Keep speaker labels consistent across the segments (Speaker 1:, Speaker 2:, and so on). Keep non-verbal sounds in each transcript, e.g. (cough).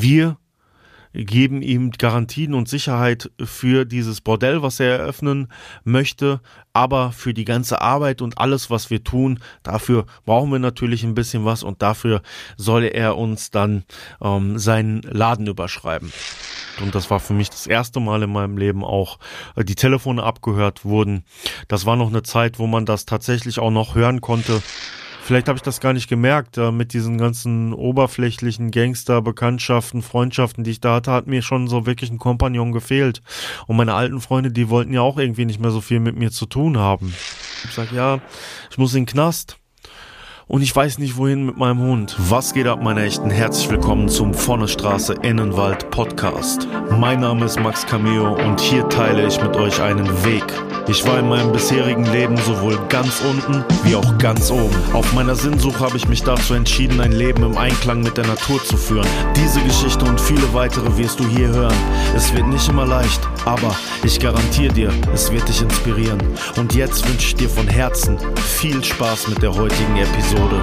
Speaker 1: Wir geben ihm Garantien und Sicherheit für dieses Bordell, was er eröffnen möchte, aber für die ganze Arbeit und alles, was wir tun, dafür brauchen wir natürlich ein bisschen was und dafür soll er uns dann ähm, seinen Laden überschreiben. Und das war für mich das erste Mal in meinem Leben auch, äh, die Telefone abgehört wurden. Das war noch eine Zeit, wo man das tatsächlich auch noch hören konnte Vielleicht habe ich das gar nicht gemerkt. Äh, mit diesen ganzen oberflächlichen Gangster-Bekanntschaften, Freundschaften, die ich da hatte, hat mir schon so wirklich ein Kompagnon gefehlt. Und meine alten Freunde, die wollten ja auch irgendwie nicht mehr so viel mit mir zu tun haben. Ich sag, ja, ich muss in den Knast und ich weiß nicht wohin mit meinem Hund. Was geht ab, meine Echten? Herzlich willkommen zum Vornestraße Innenwald Podcast. Mein Name ist Max Cameo und hier teile ich mit euch einen Weg. Ich war in meinem bisherigen Leben sowohl ganz unten wie auch ganz oben. Auf meiner Sinnsuche habe ich mich dazu entschieden, ein Leben im Einklang mit der Natur zu führen. Diese Geschichte und viele weitere wirst du hier hören. Es wird nicht immer leicht, aber ich garantiere dir, es wird dich inspirieren. Und jetzt wünsche ich dir von Herzen viel Spaß mit der heutigen Episode. Episode.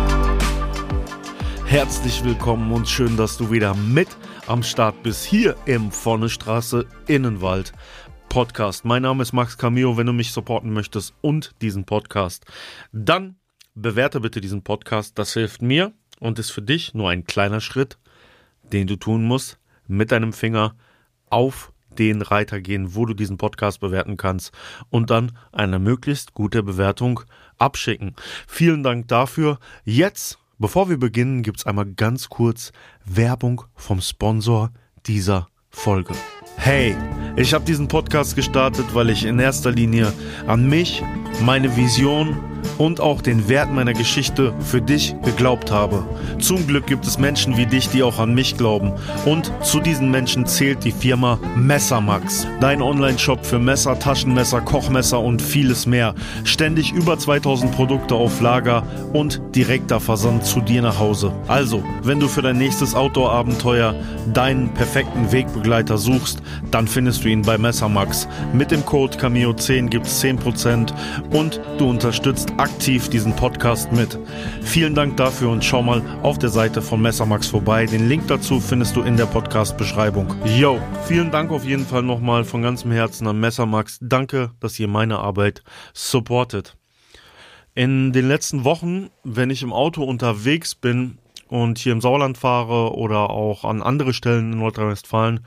Speaker 1: Herzlich willkommen und schön, dass du wieder mit am Start bist hier im Vornestraße Innenwald Podcast. Mein Name ist Max Camillo. Wenn du mich supporten möchtest und diesen Podcast, dann bewerte bitte diesen Podcast. Das hilft mir und ist für dich nur ein kleiner Schritt, den du tun musst, mit deinem Finger auf den Reiter gehen, wo du diesen Podcast bewerten kannst und dann eine möglichst gute Bewertung abschicken. Vielen Dank dafür. Jetzt, bevor wir beginnen, gibt es einmal ganz kurz Werbung vom Sponsor dieser Folge. Hey, ich habe diesen Podcast gestartet, weil ich in erster Linie an mich, meine Vision und auch den Wert meiner Geschichte für dich geglaubt habe. Zum Glück gibt es Menschen wie dich, die auch an mich glauben. Und zu diesen Menschen zählt die Firma Messermax. Dein Online-Shop für Messer, Taschenmesser, Kochmesser und vieles mehr. Ständig über 2000 Produkte auf Lager und direkter Versand zu dir nach Hause. Also, wenn du für dein nächstes Outdoor-Abenteuer deinen perfekten Wegbegleiter suchst, dann findest du ihn bei Messermax. Mit dem Code Cameo10 gibt es 10% und du unterstützt aktiv diesen Podcast mit. Vielen Dank dafür und schau mal auf der Seite von Messermax vorbei. Den Link dazu findest du in der Podcast-Beschreibung. Yo, vielen Dank auf jeden Fall nochmal von ganzem Herzen an Messermax. Danke, dass ihr meine Arbeit supportet. In den letzten Wochen, wenn ich im Auto unterwegs bin, und hier im Sauerland fahre oder auch an andere Stellen in Nordrhein-Westfalen,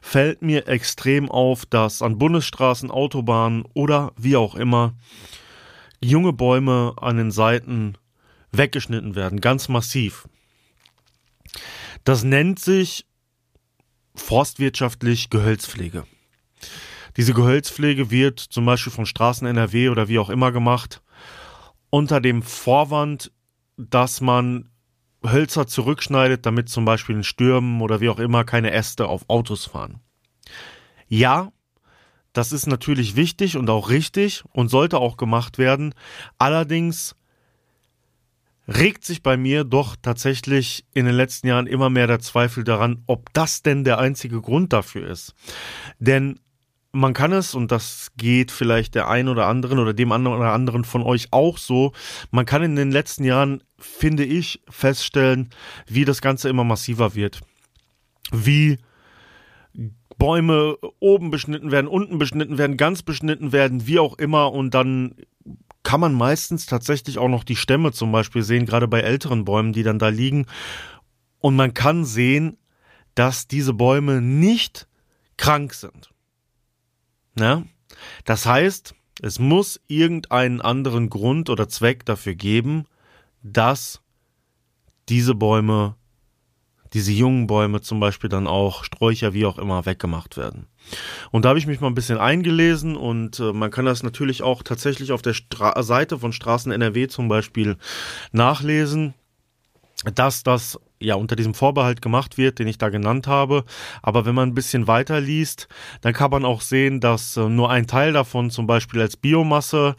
Speaker 1: fällt mir extrem auf, dass an Bundesstraßen, Autobahnen oder wie auch immer junge Bäume an den Seiten weggeschnitten werden, ganz massiv. Das nennt sich forstwirtschaftlich Gehölzpflege. Diese Gehölzpflege wird zum Beispiel von Straßen NRW oder wie auch immer gemacht, unter dem Vorwand, dass man Hölzer zurückschneidet, damit zum Beispiel in Stürmen oder wie auch immer keine Äste auf Autos fahren. Ja, das ist natürlich wichtig und auch richtig und sollte auch gemacht werden. Allerdings regt sich bei mir doch tatsächlich in den letzten Jahren immer mehr der Zweifel daran, ob das denn der einzige Grund dafür ist. Denn man kann es, und das geht vielleicht der ein oder anderen oder dem anderen oder anderen von euch auch so, man kann in den letzten Jahren, finde ich, feststellen, wie das Ganze immer massiver wird. Wie Bäume oben beschnitten werden, unten beschnitten werden, ganz beschnitten werden, wie auch immer. Und dann kann man meistens tatsächlich auch noch die Stämme zum Beispiel sehen, gerade bei älteren Bäumen, die dann da liegen. Und man kann sehen, dass diese Bäume nicht krank sind. Ja? Das heißt, es muss irgendeinen anderen Grund oder Zweck dafür geben, dass diese Bäume diese jungen Bäume zum Beispiel dann auch, Sträucher, wie auch immer, weggemacht werden. Und da habe ich mich mal ein bisschen eingelesen und äh, man kann das natürlich auch tatsächlich auf der Stra Seite von Straßen NRW zum Beispiel nachlesen, dass das ja unter diesem Vorbehalt gemacht wird, den ich da genannt habe. Aber wenn man ein bisschen weiter liest, dann kann man auch sehen, dass äh, nur ein Teil davon zum Beispiel als Biomasse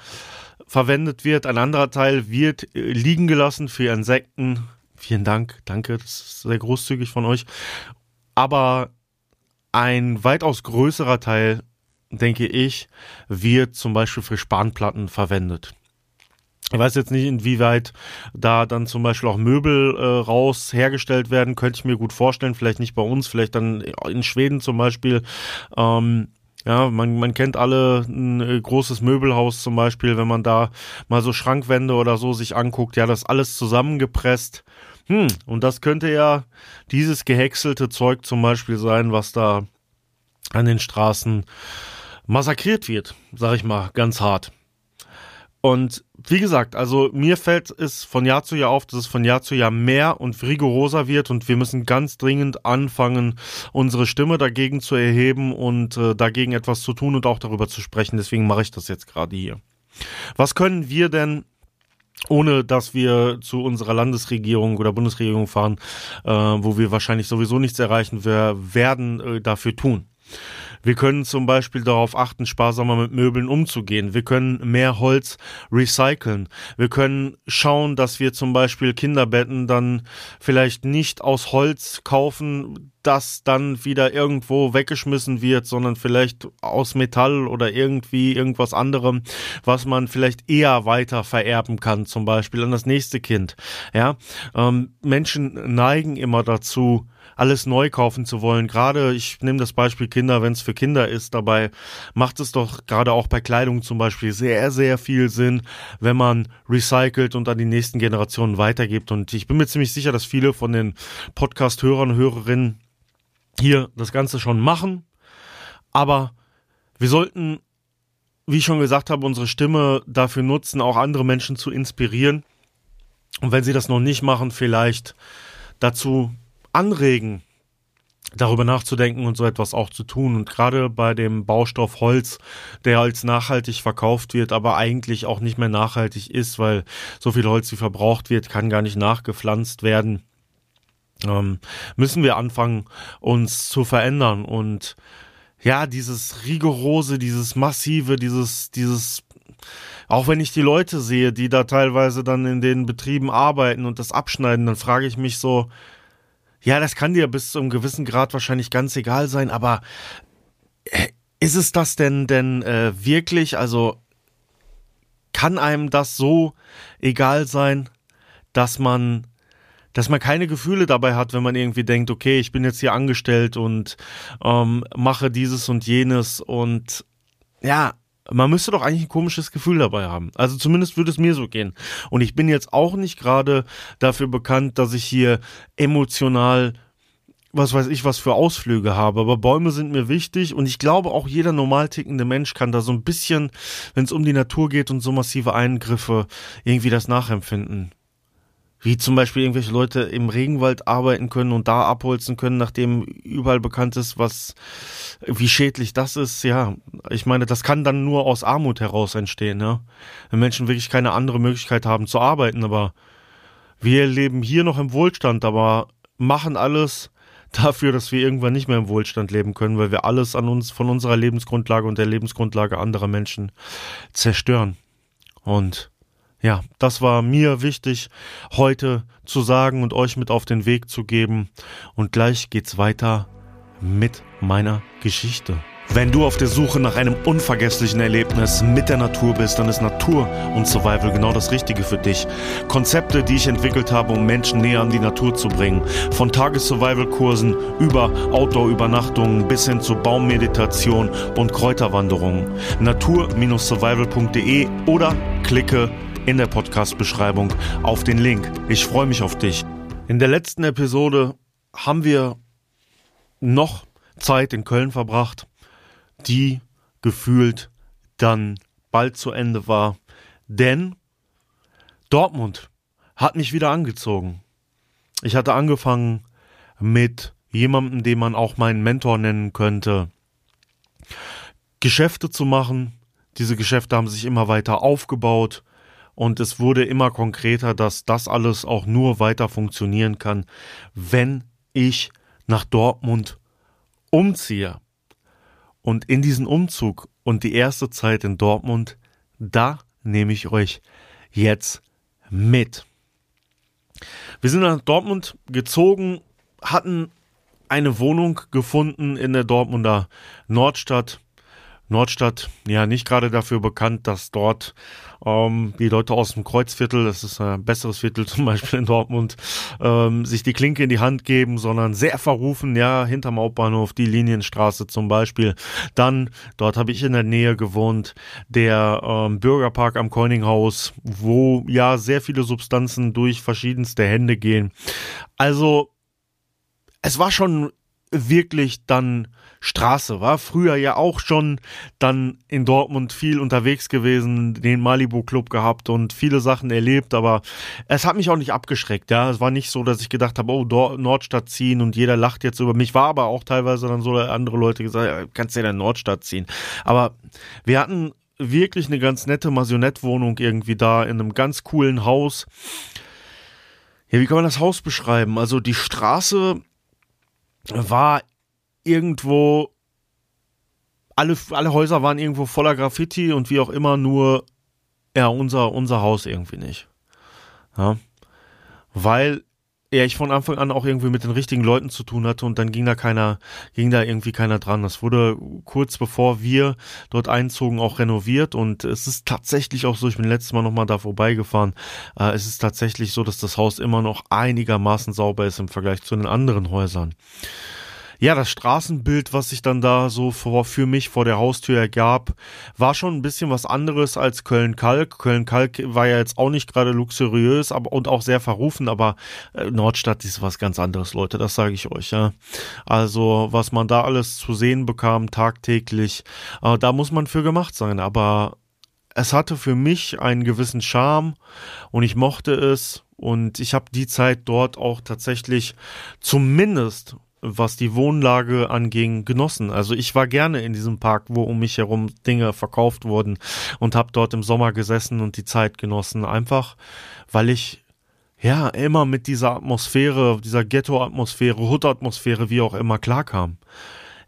Speaker 1: verwendet wird, ein anderer Teil wird äh, liegen gelassen für Insekten, Vielen Dank, danke, das ist sehr großzügig von euch. Aber ein weitaus größerer Teil, denke ich, wird zum Beispiel für Spanplatten verwendet. Ich weiß jetzt nicht, inwieweit da dann zum Beispiel auch Möbel äh, raus hergestellt werden, könnte ich mir gut vorstellen. Vielleicht nicht bei uns, vielleicht dann in Schweden zum Beispiel. Ähm, ja, man, man kennt alle ein äh, großes Möbelhaus zum Beispiel, wenn man da mal so Schrankwände oder so sich anguckt, ja, das alles zusammengepresst. Hm, und das könnte ja dieses gehäckselte Zeug zum Beispiel sein, was da an den Straßen massakriert wird, sag ich mal, ganz hart. Und wie gesagt, also mir fällt es von Jahr zu Jahr auf, dass es von Jahr zu Jahr mehr und rigoroser wird und wir müssen ganz dringend anfangen, unsere Stimme dagegen zu erheben und äh, dagegen etwas zu tun und auch darüber zu sprechen. Deswegen mache ich das jetzt gerade hier. Was können wir denn ohne dass wir zu unserer Landesregierung oder Bundesregierung fahren, äh, wo wir wahrscheinlich sowieso nichts erreichen werden, äh, dafür tun. Wir können zum Beispiel darauf achten, sparsamer mit Möbeln umzugehen. Wir können mehr Holz recyceln. Wir können schauen, dass wir zum Beispiel Kinderbetten dann vielleicht nicht aus Holz kaufen, das dann wieder irgendwo weggeschmissen wird, sondern vielleicht aus Metall oder irgendwie irgendwas anderem, was man vielleicht eher weiter vererben kann, zum Beispiel an das nächste Kind. Ja, ähm, Menschen neigen immer dazu, alles neu kaufen zu wollen. Gerade, ich nehme das Beispiel Kinder, wenn es für Kinder ist, dabei macht es doch gerade auch bei Kleidung zum Beispiel sehr, sehr viel Sinn, wenn man recycelt und an die nächsten Generationen weitergibt. Und ich bin mir ziemlich sicher, dass viele von den Podcast-Hörern und Hörerinnen hier das Ganze schon machen. Aber wir sollten, wie ich schon gesagt habe, unsere Stimme dafür nutzen, auch andere Menschen zu inspirieren. Und wenn sie das noch nicht machen, vielleicht dazu anregen, darüber nachzudenken und so etwas auch zu tun. Und gerade bei dem Baustoff Holz, der als nachhaltig verkauft wird, aber eigentlich auch nicht mehr nachhaltig ist, weil so viel Holz, wie verbraucht wird, kann gar nicht nachgepflanzt werden, ähm, müssen wir anfangen, uns zu verändern. Und ja, dieses rigorose, dieses massive, dieses, dieses auch wenn ich die Leute sehe, die da teilweise dann in den Betrieben arbeiten und das abschneiden, dann frage ich mich so, ja, das kann dir bis zu einem gewissen Grad wahrscheinlich ganz egal sein, aber äh, ist es das denn denn äh, wirklich? Also kann einem das so egal sein, dass man dass man keine Gefühle dabei hat, wenn man irgendwie denkt, okay, ich bin jetzt hier angestellt und ähm, mache dieses und jenes und ja, man müsste doch eigentlich ein komisches Gefühl dabei haben. Also zumindest würde es mir so gehen. Und ich bin jetzt auch nicht gerade dafür bekannt, dass ich hier emotional was weiß ich, was für Ausflüge habe. Aber Bäume sind mir wichtig und ich glaube auch jeder normal tickende Mensch kann da so ein bisschen, wenn es um die Natur geht und so massive Eingriffe, irgendwie das nachempfinden. Wie zum Beispiel irgendwelche Leute im Regenwald arbeiten können und da abholzen können, nachdem überall bekannt ist, was, wie schädlich das ist. Ja, ich meine, das kann dann nur aus Armut heraus entstehen, ja. Wenn Menschen wirklich keine andere Möglichkeit haben zu arbeiten, aber wir leben hier noch im Wohlstand, aber machen alles (laughs) dafür, dass wir irgendwann nicht mehr im Wohlstand leben können, weil wir alles an uns, von unserer Lebensgrundlage und der Lebensgrundlage anderer Menschen zerstören. Und ja, das war mir wichtig heute zu sagen und euch mit auf den Weg zu geben. Und gleich geht's weiter mit meiner Geschichte. Wenn du auf der Suche nach einem unvergesslichen Erlebnis mit der Natur bist, dann ist Natur und Survival genau das Richtige für dich. Konzepte, die ich entwickelt habe, um Menschen näher an die Natur zu bringen. Von Tages-Survival-Kursen über Outdoor-Übernachtungen bis hin zu Baummeditation und Kräuterwanderungen. Natur-survival.de oder klicke in der Podcast-Beschreibung auf den Link. Ich freue mich auf dich. In der letzten Episode haben wir noch Zeit in Köln verbracht, die gefühlt dann bald zu Ende war. Denn Dortmund hat mich wieder angezogen. Ich hatte angefangen mit jemandem, den man auch meinen Mentor nennen könnte, Geschäfte zu machen. Diese Geschäfte haben sich immer weiter aufgebaut. Und es wurde immer konkreter, dass das alles auch nur weiter funktionieren kann, wenn ich nach Dortmund umziehe. Und in diesen Umzug und die erste Zeit in Dortmund, da nehme ich euch jetzt mit. Wir sind nach Dortmund gezogen, hatten eine Wohnung gefunden in der Dortmunder Nordstadt Nordstadt ja nicht gerade dafür bekannt, dass dort ähm, die Leute aus dem Kreuzviertel, das ist ein besseres Viertel (laughs) zum Beispiel in Dortmund, ähm, sich die Klinke in die Hand geben, sondern sehr verrufen, ja, hinterm Hauptbahnhof, die Linienstraße zum Beispiel. Dann, dort habe ich in der Nähe gewohnt, der ähm, Bürgerpark am Koininghaus, wo ja sehr viele Substanzen durch verschiedenste Hände gehen. Also, es war schon wirklich dann Straße, war früher ja auch schon dann in Dortmund viel unterwegs gewesen, den Malibu Club gehabt und viele Sachen erlebt, aber es hat mich auch nicht abgeschreckt, ja, es war nicht so, dass ich gedacht habe, oh, Nordstadt ziehen und jeder lacht jetzt über mich, war aber auch teilweise dann so, andere Leute gesagt, ja, kannst ja in Nordstadt ziehen, aber wir hatten wirklich eine ganz nette Masionettwohnung irgendwie da in einem ganz coolen Haus. Ja, wie kann man das Haus beschreiben? Also die Straße war irgendwo, alle, alle Häuser waren irgendwo voller Graffiti und wie auch immer, nur ja, unser, unser Haus irgendwie nicht. Ja. Weil ja, ich von Anfang an auch irgendwie mit den richtigen Leuten zu tun hatte und dann ging da keiner, ging da irgendwie keiner dran. Das wurde kurz bevor wir dort einzogen auch renoviert und es ist tatsächlich auch so, ich bin letztes Mal nochmal da vorbeigefahren, äh, es ist tatsächlich so, dass das Haus immer noch einigermaßen sauber ist im Vergleich zu den anderen Häusern ja, das Straßenbild, was sich dann da so vor, für mich vor der Haustür ergab, war schon ein bisschen was anderes als Köln-Kalk. Köln-Kalk war ja jetzt auch nicht gerade luxuriös aber, und auch sehr verrufen, aber äh, Nordstadt ist was ganz anderes, Leute, das sage ich euch, ja. Also, was man da alles zu sehen bekam, tagtäglich, äh, da muss man für gemacht sein, aber es hatte für mich einen gewissen Charme und ich mochte es und ich habe die Zeit dort auch tatsächlich zumindest was die Wohnlage anging, genossen. Also ich war gerne in diesem Park, wo um mich herum Dinge verkauft wurden und habe dort im Sommer gesessen und die Zeit genossen. Einfach, weil ich ja immer mit dieser Atmosphäre, dieser Ghetto-Atmosphäre, Hood-Atmosphäre, wie auch immer, klarkam.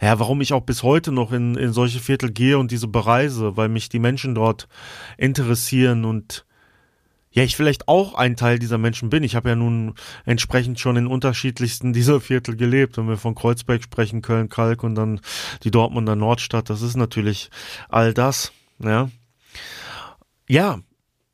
Speaker 1: Ja, warum ich auch bis heute noch in, in solche Viertel gehe und diese bereise, weil mich die Menschen dort interessieren und ja, ich vielleicht auch ein Teil dieser Menschen bin. Ich habe ja nun entsprechend schon in unterschiedlichsten (laughs) dieser Viertel gelebt. Wenn wir von Kreuzberg sprechen, Köln, Kalk und dann die Dortmunder Nordstadt, das ist natürlich all das, ja. Ja,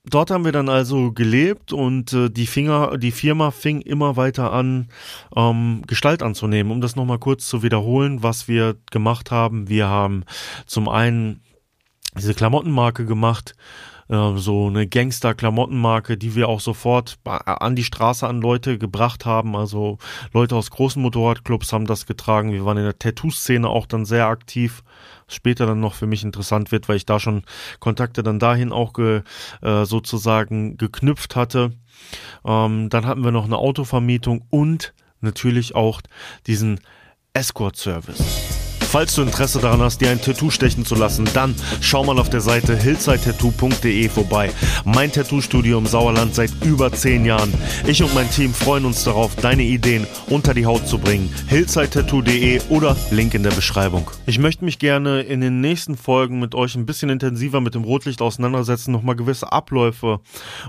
Speaker 1: dort haben wir dann also gelebt und äh, die Finger, die Firma fing immer weiter an, ähm, Gestalt anzunehmen. Um das nochmal kurz zu wiederholen, was wir gemacht haben. Wir haben zum einen diese Klamottenmarke gemacht, äh, so eine Gangster-Klamottenmarke, die wir auch sofort an die Straße an Leute gebracht haben. Also Leute aus großen Motorradclubs haben das getragen. Wir waren in der Tattoo-Szene auch dann sehr aktiv. Später dann noch für mich interessant wird, weil ich da schon Kontakte dann dahin auch ge, äh, sozusagen geknüpft hatte. Ähm, dann hatten wir noch eine Autovermietung und natürlich auch diesen Escort-Service. Falls du Interesse daran hast, dir ein Tattoo stechen zu lassen, dann schau mal auf der Seite hillsidetattoo.de vorbei. Mein Tattoo-Studio im Sauerland seit über 10 Jahren. Ich und mein Team freuen uns darauf, deine Ideen unter die Haut zu bringen. hillsidetattoo.de oder Link in der Beschreibung. Ich möchte mich gerne in den nächsten Folgen mit euch ein bisschen intensiver mit dem Rotlicht auseinandersetzen, nochmal gewisse Abläufe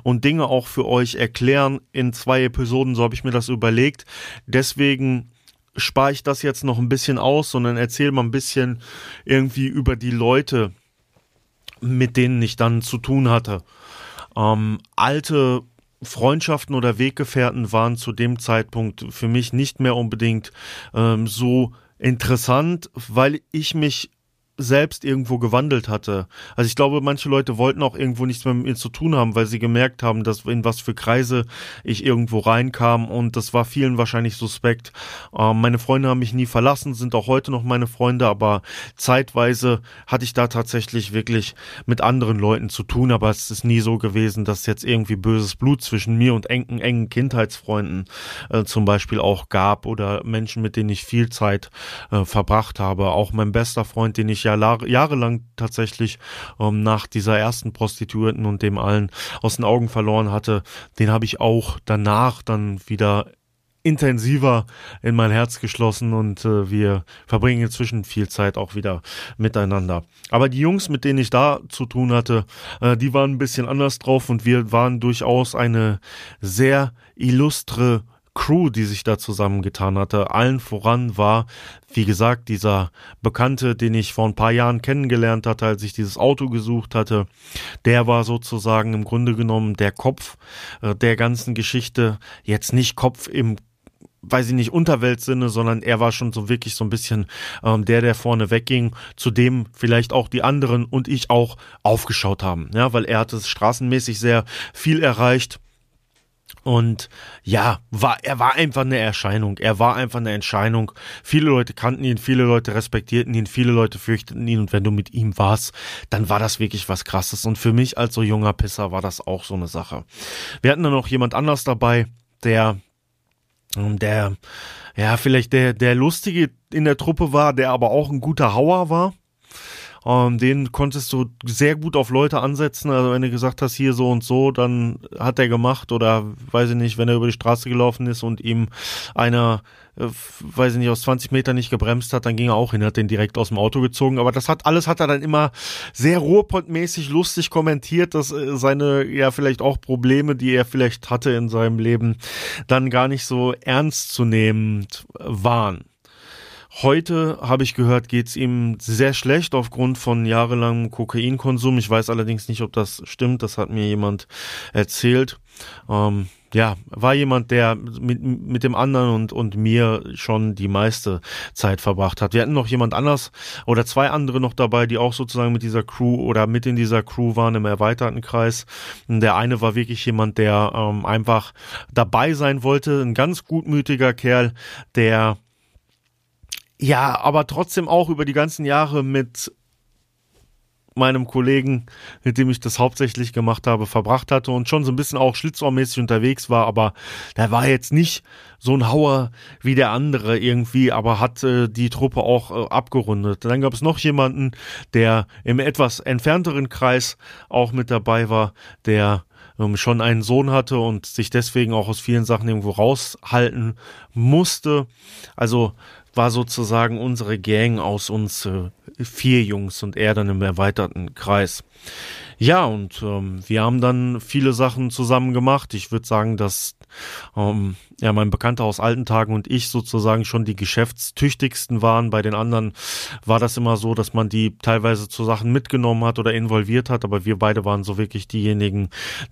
Speaker 1: und Dinge auch für euch erklären. In zwei Episoden, so habe ich mir das überlegt. Deswegen spare ich das jetzt noch ein bisschen aus, sondern erzähle mal ein bisschen irgendwie über die Leute, mit denen ich dann zu tun hatte. Ähm, alte Freundschaften oder Weggefährten waren zu dem Zeitpunkt für mich nicht mehr unbedingt ähm, so interessant, weil ich mich selbst irgendwo gewandelt hatte. Also ich glaube, manche Leute wollten auch irgendwo nichts mehr mit mir zu tun haben, weil sie gemerkt haben, dass in was für Kreise ich irgendwo reinkam und das war vielen wahrscheinlich suspekt. Ähm, meine Freunde haben mich nie verlassen, sind auch heute noch meine Freunde, aber zeitweise hatte ich da tatsächlich wirklich mit anderen Leuten zu tun, aber es ist nie so gewesen, dass jetzt irgendwie böses Blut zwischen mir und engen, engen Kindheitsfreunden äh, zum Beispiel auch gab oder Menschen, mit denen ich viel Zeit äh, verbracht habe. Auch mein bester Freund, den ich ja ja jahrelang tatsächlich ähm, nach dieser ersten Prostituierten und dem allen aus den Augen verloren hatte, den habe ich auch danach dann wieder intensiver in mein Herz geschlossen und äh, wir verbringen inzwischen viel Zeit auch wieder miteinander. Aber die Jungs, mit denen ich da zu tun hatte, äh, die waren ein bisschen anders drauf und wir waren durchaus eine sehr illustre Crew, die sich da zusammengetan hatte. Allen voran war, wie gesagt, dieser Bekannte, den ich vor ein paar Jahren kennengelernt hatte, als ich dieses Auto gesucht hatte. Der war sozusagen im Grunde genommen der Kopf äh, der ganzen Geschichte. Jetzt nicht Kopf im weiß ich nicht, Unterweltsinne, sondern er war schon so wirklich so ein bisschen ähm, der, der vorne wegging, zu dem vielleicht auch die anderen und ich auch aufgeschaut haben. Ja, weil er hat es straßenmäßig sehr viel erreicht. Und ja, war, er war einfach eine Erscheinung. Er war einfach eine Entscheidung. Viele Leute kannten ihn, viele Leute respektierten ihn, viele Leute fürchteten ihn. Und wenn du mit ihm warst, dann war das wirklich was Krasses. Und für mich als so junger Pisser war das auch so eine Sache. Wir hatten dann noch jemand anders dabei, der der, ja, vielleicht der, der Lustige in der Truppe war, der aber auch ein guter Hauer war. Ähm, den konntest du sehr gut auf Leute ansetzen. Also wenn du gesagt hast, hier so und so, dann hat er gemacht oder weiß ich nicht, wenn er über die Straße gelaufen ist und ihm einer, äh, weiß ich nicht, aus 20 Metern nicht gebremst hat, dann ging er auch hin, hat den direkt aus dem Auto gezogen. Aber das hat alles hat er dann immer sehr ruhrpottmäßig lustig kommentiert, dass äh, seine ja vielleicht auch Probleme, die er vielleicht hatte in seinem Leben, dann gar nicht so ernst zu nehmen waren. Heute habe ich gehört, geht es ihm sehr schlecht aufgrund von jahrelangem Kokainkonsum. Ich weiß allerdings nicht, ob das stimmt. Das hat mir jemand erzählt. Ähm, ja, war jemand, der mit, mit dem anderen und, und mir schon die meiste Zeit verbracht hat. Wir hatten noch jemand anders oder zwei andere noch dabei, die auch sozusagen mit dieser Crew oder mit in dieser Crew waren im erweiterten Kreis. Der eine war wirklich jemand, der ähm, einfach dabei sein wollte, ein ganz gutmütiger Kerl, der ja, aber trotzdem auch über die ganzen Jahre mit meinem Kollegen, mit dem ich das hauptsächlich gemacht habe, verbracht hatte und schon so ein bisschen auch schlitzohrmäßig unterwegs war, aber der war jetzt nicht so ein Hauer wie der andere irgendwie, aber hat äh, die Truppe auch äh, abgerundet. Dann gab es noch jemanden, der im etwas entfernteren Kreis auch mit dabei war, der ähm, schon einen Sohn hatte und sich deswegen auch aus vielen Sachen irgendwo raushalten musste. Also war sozusagen unsere Gang aus uns äh, vier Jungs und er dann im erweiterten Kreis. Ja, und ähm, wir haben dann viele Sachen zusammen gemacht. Ich würde sagen, dass ähm, ja mein Bekannter aus alten Tagen und ich sozusagen schon die geschäftstüchtigsten waren. Bei den anderen war das immer so, dass man die teilweise zu Sachen mitgenommen hat oder involviert hat, aber wir beide waren so wirklich diejenigen,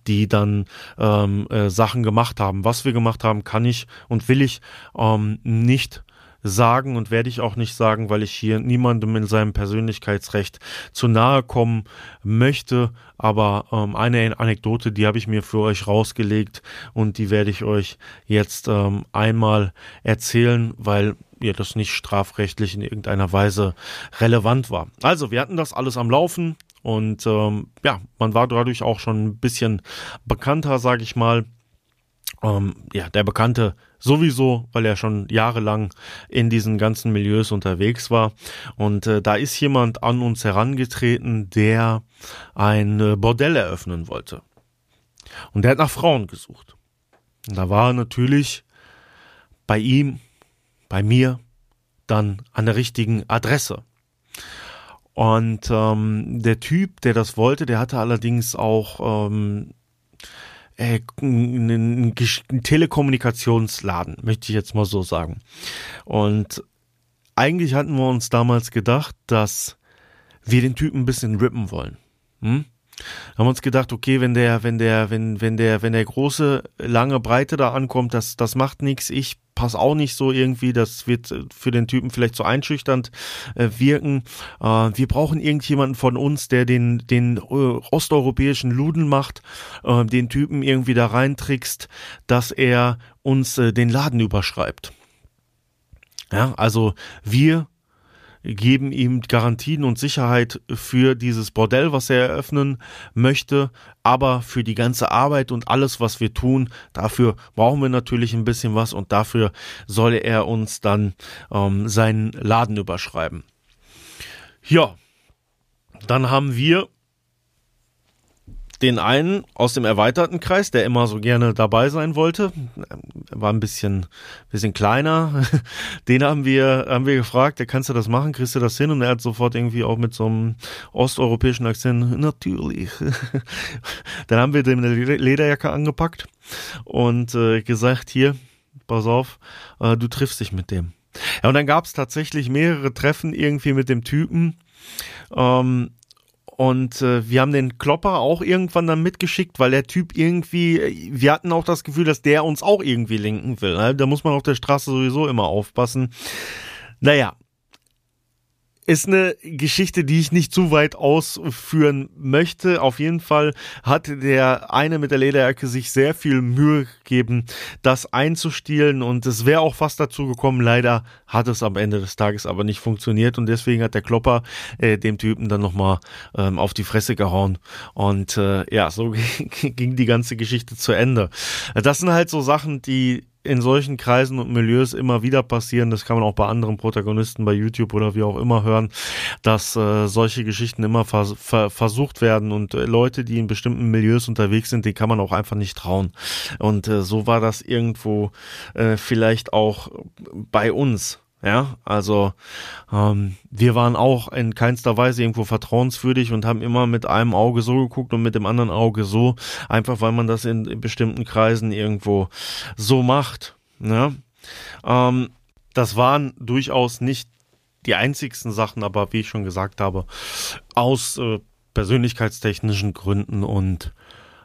Speaker 1: die dann ähm, äh, Sachen gemacht haben. Was wir gemacht haben, kann ich und will ich ähm, nicht sagen und werde ich auch nicht sagen, weil ich hier niemandem in seinem Persönlichkeitsrecht zu nahe kommen möchte. Aber ähm, eine Anekdote, die habe ich mir für euch rausgelegt und die werde ich euch jetzt ähm, einmal erzählen, weil ja das nicht strafrechtlich in irgendeiner Weise relevant war. Also wir hatten das alles am Laufen und ähm, ja, man war dadurch auch schon ein bisschen bekannter, sage ich mal. Ähm, ja, der Bekannte sowieso, weil er schon jahrelang in diesen ganzen Milieus unterwegs war. Und äh, da ist jemand an uns herangetreten, der ein äh, Bordell eröffnen wollte. Und der hat nach Frauen gesucht. Und da war natürlich bei ihm, bei mir, dann an der richtigen Adresse. Und ähm, der Typ, der das wollte, der hatte allerdings auch ähm, äh, ein, ein Telekommunikationsladen, möchte ich jetzt mal so sagen. Und eigentlich hatten wir uns damals gedacht, dass wir den Typen ein bisschen rippen wollen. Hm? Haben uns gedacht, okay, wenn der, wenn der, wenn, wenn der, wenn der große, lange Breite da ankommt, das, das macht nichts. Ich pass auch nicht so irgendwie, das wird äh, für den Typen vielleicht so einschüchternd äh, wirken. Äh, wir brauchen irgendjemanden von uns, der den, den äh, osteuropäischen Luden macht, äh, den Typen irgendwie da reintrickst, dass er uns äh, den Laden überschreibt. Ja, also wir geben ihm Garantien und Sicherheit für dieses Bordell, was er eröffnen möchte, aber für die ganze Arbeit und alles, was wir tun, dafür brauchen wir natürlich ein bisschen was und dafür soll er uns dann ähm, seinen Laden überschreiben. Ja, dann haben wir den einen aus dem erweiterten Kreis, der immer so gerne dabei sein wollte, war ein bisschen, bisschen kleiner. (laughs) Den haben wir, haben wir gefragt, kannst du das machen, kriegst du das hin? Und er hat sofort irgendwie auch mit so einem osteuropäischen Akzent, natürlich. (laughs) Dann haben wir dem eine Lederjacke angepackt und äh, gesagt, hier, pass auf, äh, du triffst dich mit dem. Ja, und dann gab es tatsächlich mehrere Treffen irgendwie mit dem Typen. Ähm, und äh, wir haben den Klopper auch irgendwann dann mitgeschickt, weil der Typ irgendwie, wir hatten auch das Gefühl, dass der uns auch irgendwie lenken will. Ne? Da muss man auf der Straße sowieso immer aufpassen. Naja, ist eine Geschichte, die ich nicht zu weit ausführen möchte. Auf jeden Fall hat der eine mit der Lederjacke sich sehr viel Mühe gegeben, das einzustielen und es wäre auch fast dazu gekommen. Leider hat es am Ende des Tages aber nicht funktioniert und deswegen hat der Klopper äh, dem Typen dann nochmal ähm, auf die Fresse gehauen und äh, ja, so (laughs) ging die ganze Geschichte zu Ende. Das sind halt so Sachen, die in solchen Kreisen und Milieus immer wieder passieren. Das kann man auch bei anderen Protagonisten bei YouTube oder wie auch immer hören, dass äh, solche Geschichten immer vers ver versucht werden und äh, Leute, die in bestimmten Milieus unterwegs sind, die kann man auch einfach nicht trauen. Und äh, so war das irgendwo äh, vielleicht auch bei uns. Ja, also ähm, wir waren auch in keinster Weise irgendwo vertrauenswürdig und haben immer mit einem Auge so geguckt und mit dem anderen Auge so, einfach weil man das in, in bestimmten Kreisen irgendwo so macht. Ja? Ähm, das waren durchaus nicht die einzigsten Sachen, aber wie ich schon gesagt habe, aus äh, persönlichkeitstechnischen Gründen und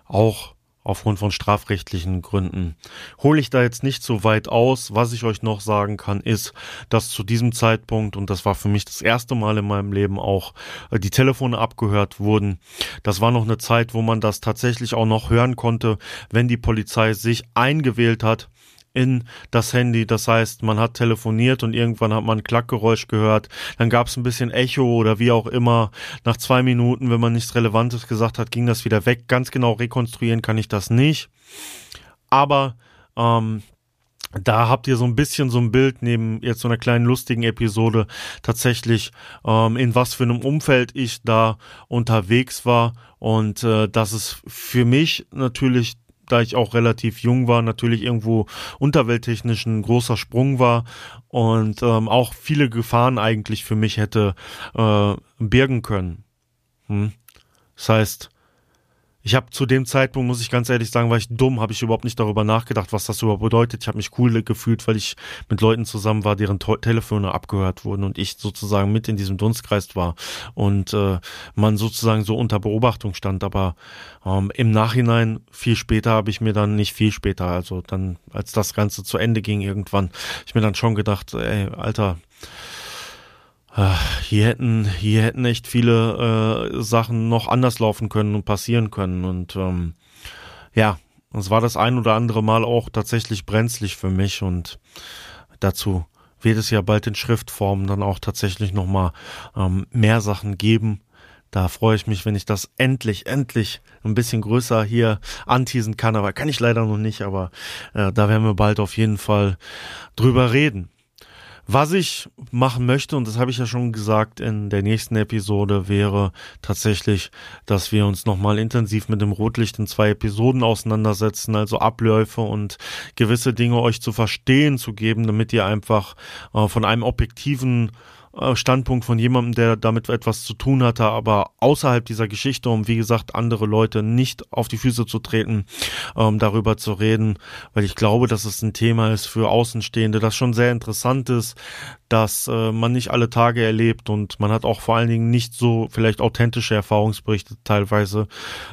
Speaker 1: auch aufgrund von strafrechtlichen Gründen. Hole ich da jetzt nicht so weit aus. Was ich euch noch sagen kann, ist, dass zu diesem Zeitpunkt, und das war für mich das erste Mal in meinem Leben auch, äh, die Telefone abgehört wurden. Das war noch eine Zeit, wo man das tatsächlich auch noch hören konnte, wenn die Polizei sich eingewählt hat in das Handy. Das heißt, man hat telefoniert und irgendwann hat man ein Klackgeräusch gehört. Dann gab es ein bisschen Echo oder wie auch immer. Nach zwei Minuten, wenn man nichts Relevantes gesagt hat, ging das wieder weg. Ganz genau rekonstruieren kann ich das nicht. Aber ähm, da habt ihr so ein bisschen so ein Bild neben jetzt so einer kleinen lustigen Episode tatsächlich, ähm, in was für einem Umfeld ich da unterwegs war und äh, dass es für mich natürlich da ich auch relativ jung war, natürlich irgendwo unterwelttechnisch ein großer Sprung war und ähm, auch viele Gefahren eigentlich für mich hätte äh, birgen können. Hm? Das heißt, ich habe zu dem Zeitpunkt, muss ich ganz ehrlich sagen, war ich dumm, habe ich überhaupt nicht darüber nachgedacht, was das überhaupt bedeutet. Ich habe mich cool gefühlt, weil ich mit Leuten zusammen war, deren Te Telefone abgehört wurden und ich sozusagen mit in diesem Dunstkreis war und äh, man sozusagen so unter Beobachtung stand. Aber ähm, im Nachhinein, viel später, habe ich mir dann nicht viel später, also dann, als das Ganze zu Ende ging irgendwann, ich mir dann schon gedacht, ey, Alter, hier hätten, hier hätten echt viele äh, Sachen noch anders laufen können und passieren können. Und ähm, ja, es war das ein oder andere Mal auch tatsächlich brenzlig für mich und dazu wird es ja bald in Schriftform dann auch tatsächlich nochmal ähm, mehr Sachen geben. Da freue ich mich, wenn ich das endlich, endlich ein bisschen größer hier anteasen kann, aber kann ich leider noch nicht, aber äh, da werden wir bald auf jeden Fall drüber reden. Was ich machen möchte, und das habe ich ja schon gesagt in der nächsten Episode, wäre tatsächlich, dass wir uns nochmal intensiv mit dem Rotlicht in zwei Episoden auseinandersetzen, also Abläufe und gewisse Dinge euch zu verstehen zu geben, damit ihr einfach äh, von einem objektiven Standpunkt von jemandem, der damit etwas zu tun hatte, aber außerhalb dieser Geschichte, um wie gesagt andere Leute nicht auf die Füße zu treten, ähm, darüber zu reden, weil ich glaube, dass es ein Thema ist für Außenstehende, das schon sehr interessant ist, dass äh, man nicht alle Tage erlebt und man hat auch vor allen Dingen nicht so vielleicht authentische Erfahrungsberichte teilweise,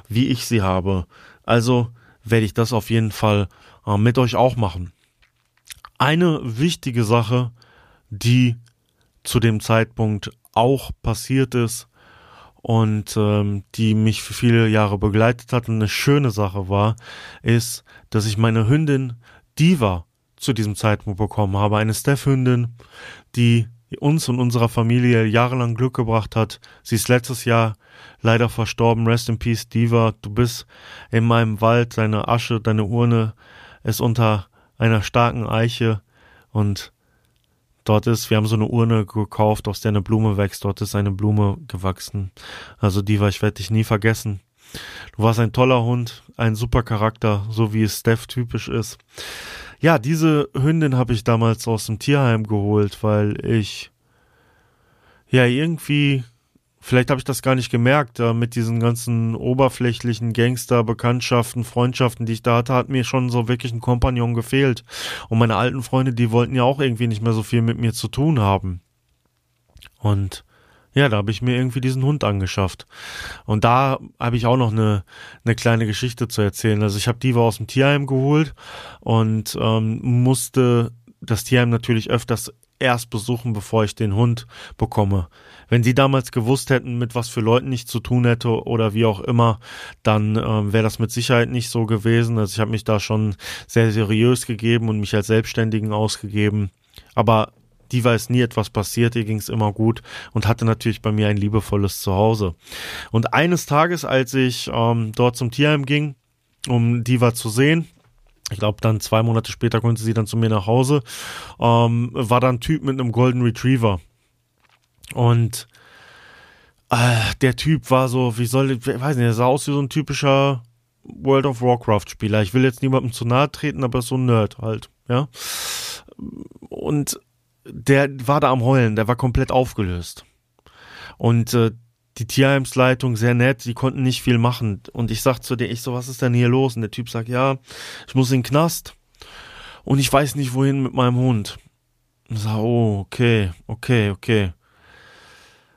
Speaker 1: wie ich sie habe. Also werde ich das auf jeden Fall äh, mit euch auch machen. Eine wichtige Sache, die zu dem Zeitpunkt auch passiert ist und ähm, die mich für viele Jahre begleitet hat und eine schöne Sache war, ist, dass ich meine Hündin Diva zu diesem Zeitpunkt bekommen habe. Eine Steph-Hündin, die uns und unserer Familie jahrelang Glück gebracht hat. Sie ist letztes Jahr leider verstorben. Rest in Peace, Diva. Du bist in meinem Wald. Deine Asche, deine Urne ist unter einer starken Eiche und Dort ist, wir haben so eine Urne gekauft, aus der eine Blume wächst. Dort ist eine Blume gewachsen. Also die war, ich werde dich nie vergessen. Du warst ein toller Hund, ein super Charakter, so wie es Steph typisch ist. Ja, diese Hündin habe ich damals aus dem Tierheim geholt, weil ich ja irgendwie vielleicht habe ich das gar nicht gemerkt, äh, mit diesen ganzen oberflächlichen Gangster-Bekanntschaften, Freundschaften, die ich da hatte, hat mir schon so wirklich ein Kompagnon gefehlt. Und meine alten Freunde, die wollten ja auch irgendwie nicht mehr so viel mit mir zu tun haben. Und ja, da habe ich mir irgendwie diesen Hund angeschafft. Und da habe ich auch noch eine, eine kleine Geschichte zu erzählen. Also ich habe die aus dem Tierheim geholt und ähm, musste das Tierheim natürlich öfters erst besuchen, bevor ich den Hund bekomme. Wenn sie damals gewusst hätten, mit was für Leuten ich zu tun hätte oder wie auch immer, dann ähm, wäre das mit Sicherheit nicht so gewesen. Also ich habe mich da schon sehr seriös gegeben und mich als Selbstständigen ausgegeben. Aber die weiß nie etwas passiert, ihr ging es immer gut und hatte natürlich bei mir ein liebevolles Zuhause. Und eines Tages, als ich ähm, dort zum Tierheim ging, um Diva zu sehen, ich glaube, dann zwei Monate später konnte sie dann zu mir nach Hause, ähm, war da ein Typ mit einem Golden Retriever. Und äh, der Typ war so, wie soll ich, weiß nicht, er sah aus wie so ein typischer World of Warcraft-Spieler. Ich will jetzt niemandem zu nahe treten, aber so ein Nerd halt, ja. Und der war da am Heulen, der war komplett aufgelöst. Und äh, die Tierheimsleitung sehr nett, die konnten nicht viel machen. Und ich sag zu dir, ich so, was ist denn hier los? Und der Typ sagt, ja, ich muss in den Knast. Und ich weiß nicht, wohin mit meinem Hund. Ich sag, oh, okay, okay, okay.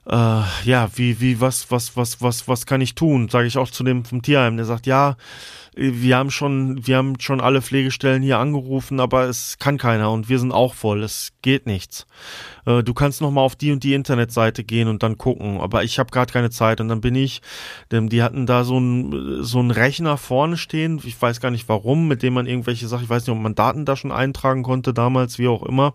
Speaker 1: Äh, ja, wie, wie, was, was, was, was, was kann ich tun? Sage ich auch zu dem vom Tierheim. Der sagt, ja, wir haben schon, wir haben schon alle Pflegestellen hier angerufen, aber es kann keiner und wir sind auch voll. Es geht nichts. Äh, du kannst noch mal auf die und die Internetseite gehen und dann gucken, aber ich habe gerade keine Zeit. Und dann bin ich, denn die hatten da so ein so ein Rechner vorne stehen. Ich weiß gar nicht warum, mit dem man irgendwelche Sachen, ich weiß nicht, ob man Daten da schon eintragen konnte damals, wie auch immer.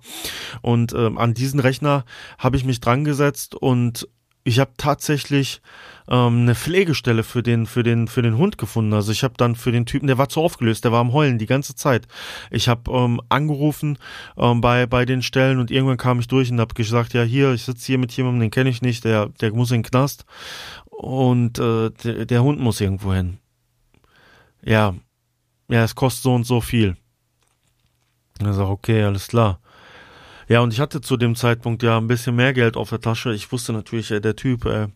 Speaker 1: Und äh, an diesen Rechner habe ich mich dran gesetzt und ich habe tatsächlich ähm, eine Pflegestelle für den für den für den Hund gefunden. Also ich habe dann für den Typen, der war zu aufgelöst, der war am heulen die ganze Zeit. Ich habe ähm, angerufen ähm, bei bei den Stellen und irgendwann kam ich durch und habe gesagt, ja hier, ich sitze hier mit jemandem, den kenne ich nicht, der der muss in den Knast und äh, der, der Hund muss irgendwo hin. Ja, ja, es kostet so und so viel. Also okay, alles klar. Ja, und ich hatte zu dem Zeitpunkt ja ein bisschen mehr Geld auf der Tasche. Ich wusste natürlich, äh, der Typ, äh,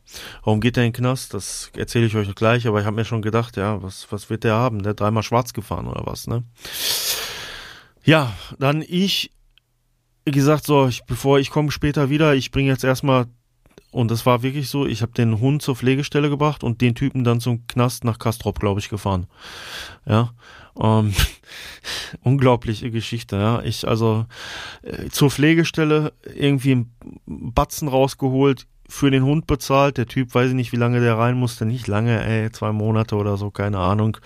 Speaker 1: warum geht der in den Knast? Das erzähle ich euch gleich, aber ich habe mir schon gedacht, ja, was, was wird der haben? Der dreimal schwarz gefahren oder was, ne? Ja, dann ich, gesagt, so, ich, bevor ich komme später wieder, ich bringe jetzt erstmal und das war wirklich so, ich habe den Hund zur Pflegestelle gebracht und den Typen dann zum Knast nach Kastrop, glaube ich, gefahren. Ja. Ähm, (laughs) unglaubliche Geschichte, ja. Ich also äh, zur Pflegestelle irgendwie einen Batzen rausgeholt, für den Hund bezahlt. Der Typ, weiß ich nicht, wie lange der rein musste. Nicht lange, ey, zwei Monate oder so, keine Ahnung.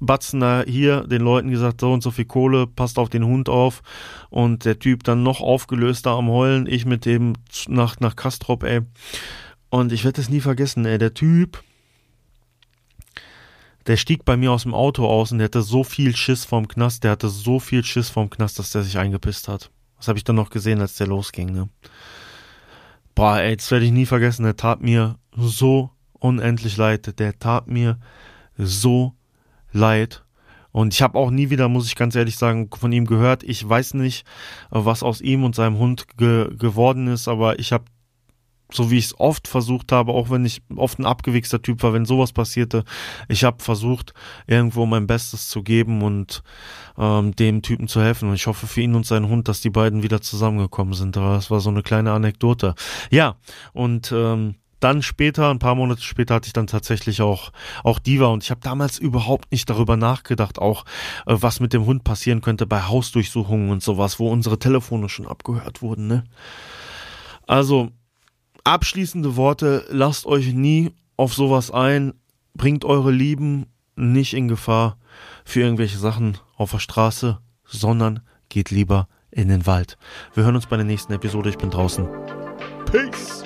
Speaker 1: Batzen da hier den Leuten gesagt, so und so viel Kohle, passt auf den Hund auf. Und der Typ dann noch aufgelöster am Heulen. Ich mit dem nach, nach Kastrop, ey. Und ich werde das nie vergessen, ey. Der Typ, der stieg bei mir aus dem Auto aus und der hatte so viel Schiss vom Knast, der hatte so viel Schiss vom Knast, dass der sich eingepisst hat. Das habe ich dann noch gesehen, als der losging, ne? Boah, ey, das werde ich nie vergessen. Der tat mir so unendlich leid. Der tat mir so leid. Und ich habe auch nie wieder, muss ich ganz ehrlich sagen, von ihm gehört. Ich weiß nicht, was aus ihm und seinem Hund ge geworden ist, aber ich habe so wie ich es oft versucht habe, auch wenn ich oft ein abgewichster Typ war, wenn sowas passierte, ich habe versucht, irgendwo mein Bestes zu geben und ähm, dem Typen zu helfen. Und ich hoffe für ihn und seinen Hund, dass die beiden wieder zusammengekommen sind. Aber das war so eine kleine Anekdote. Ja, und ähm, dann später, ein paar Monate später, hatte ich dann tatsächlich auch auch Diva und ich habe damals überhaupt nicht darüber nachgedacht, auch äh, was mit dem Hund passieren könnte bei Hausdurchsuchungen und sowas, wo unsere Telefone schon abgehört wurden. Ne? Also abschließende Worte, lasst euch nie auf sowas ein, bringt eure Lieben nicht in Gefahr für irgendwelche Sachen auf der Straße, sondern geht lieber in den Wald. Wir hören uns bei der nächsten Episode. Ich bin draußen. Peace!